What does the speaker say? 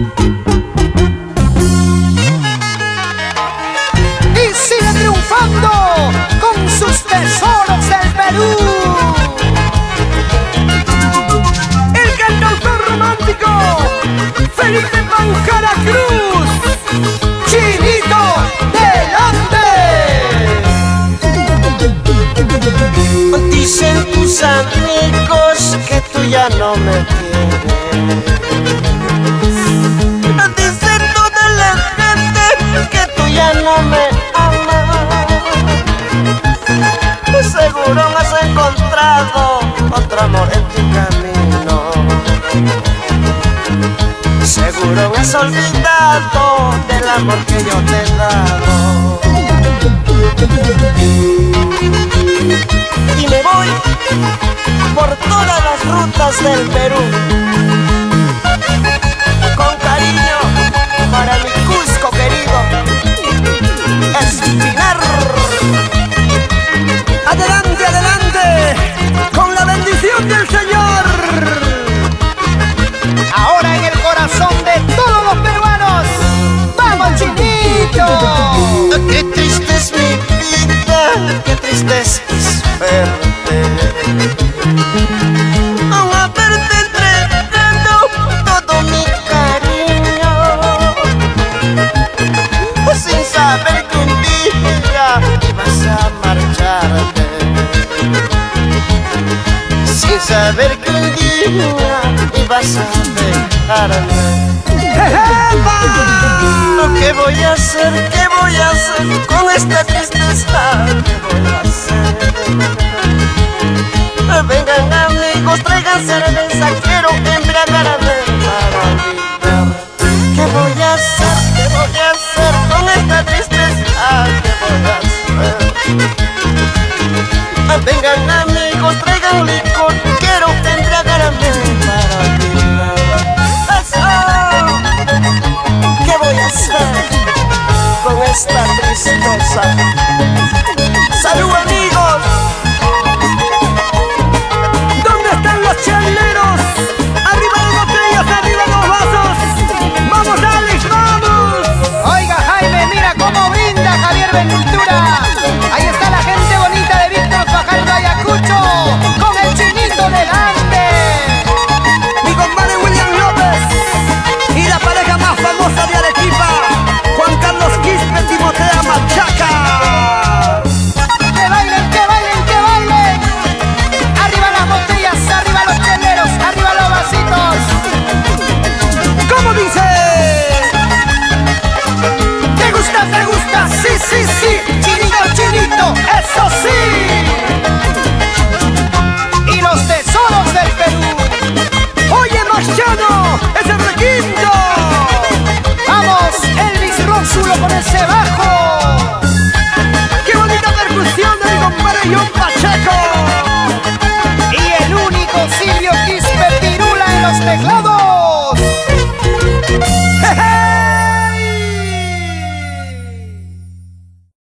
Y sigue triunfando con sus tesoros del Perú. El cantautor romántico Felipe Panjara Cruz. Chinito delante. Dicen tus amigos que tú ya no me no me amas. Seguro has encontrado otro amor en tu camino. Seguro has olvidado del amor que yo te he dado. Y me voy por todas las rutas del Perú. Corazón de todos los peruanos, ¡vamos chinito! Qué triste mi vida, qué triste es mi suerte. Aún haberte entregado todo mi cariño. Sin saber que un día ibas a saber que un día ibas a dejarme. ¿Qué voy a hacer? ¿Qué voy a hacer con esta tristeza? ¿Qué voy a hacer? Vengan amigos, traigan cerveza, hacer? Vengan amigos, traigan licor, quiero embriagarme para olvidar. ¡Qué bonita percusión del compadre John Pacheco! Y el único Silvio Quispe Pirula en los teclados.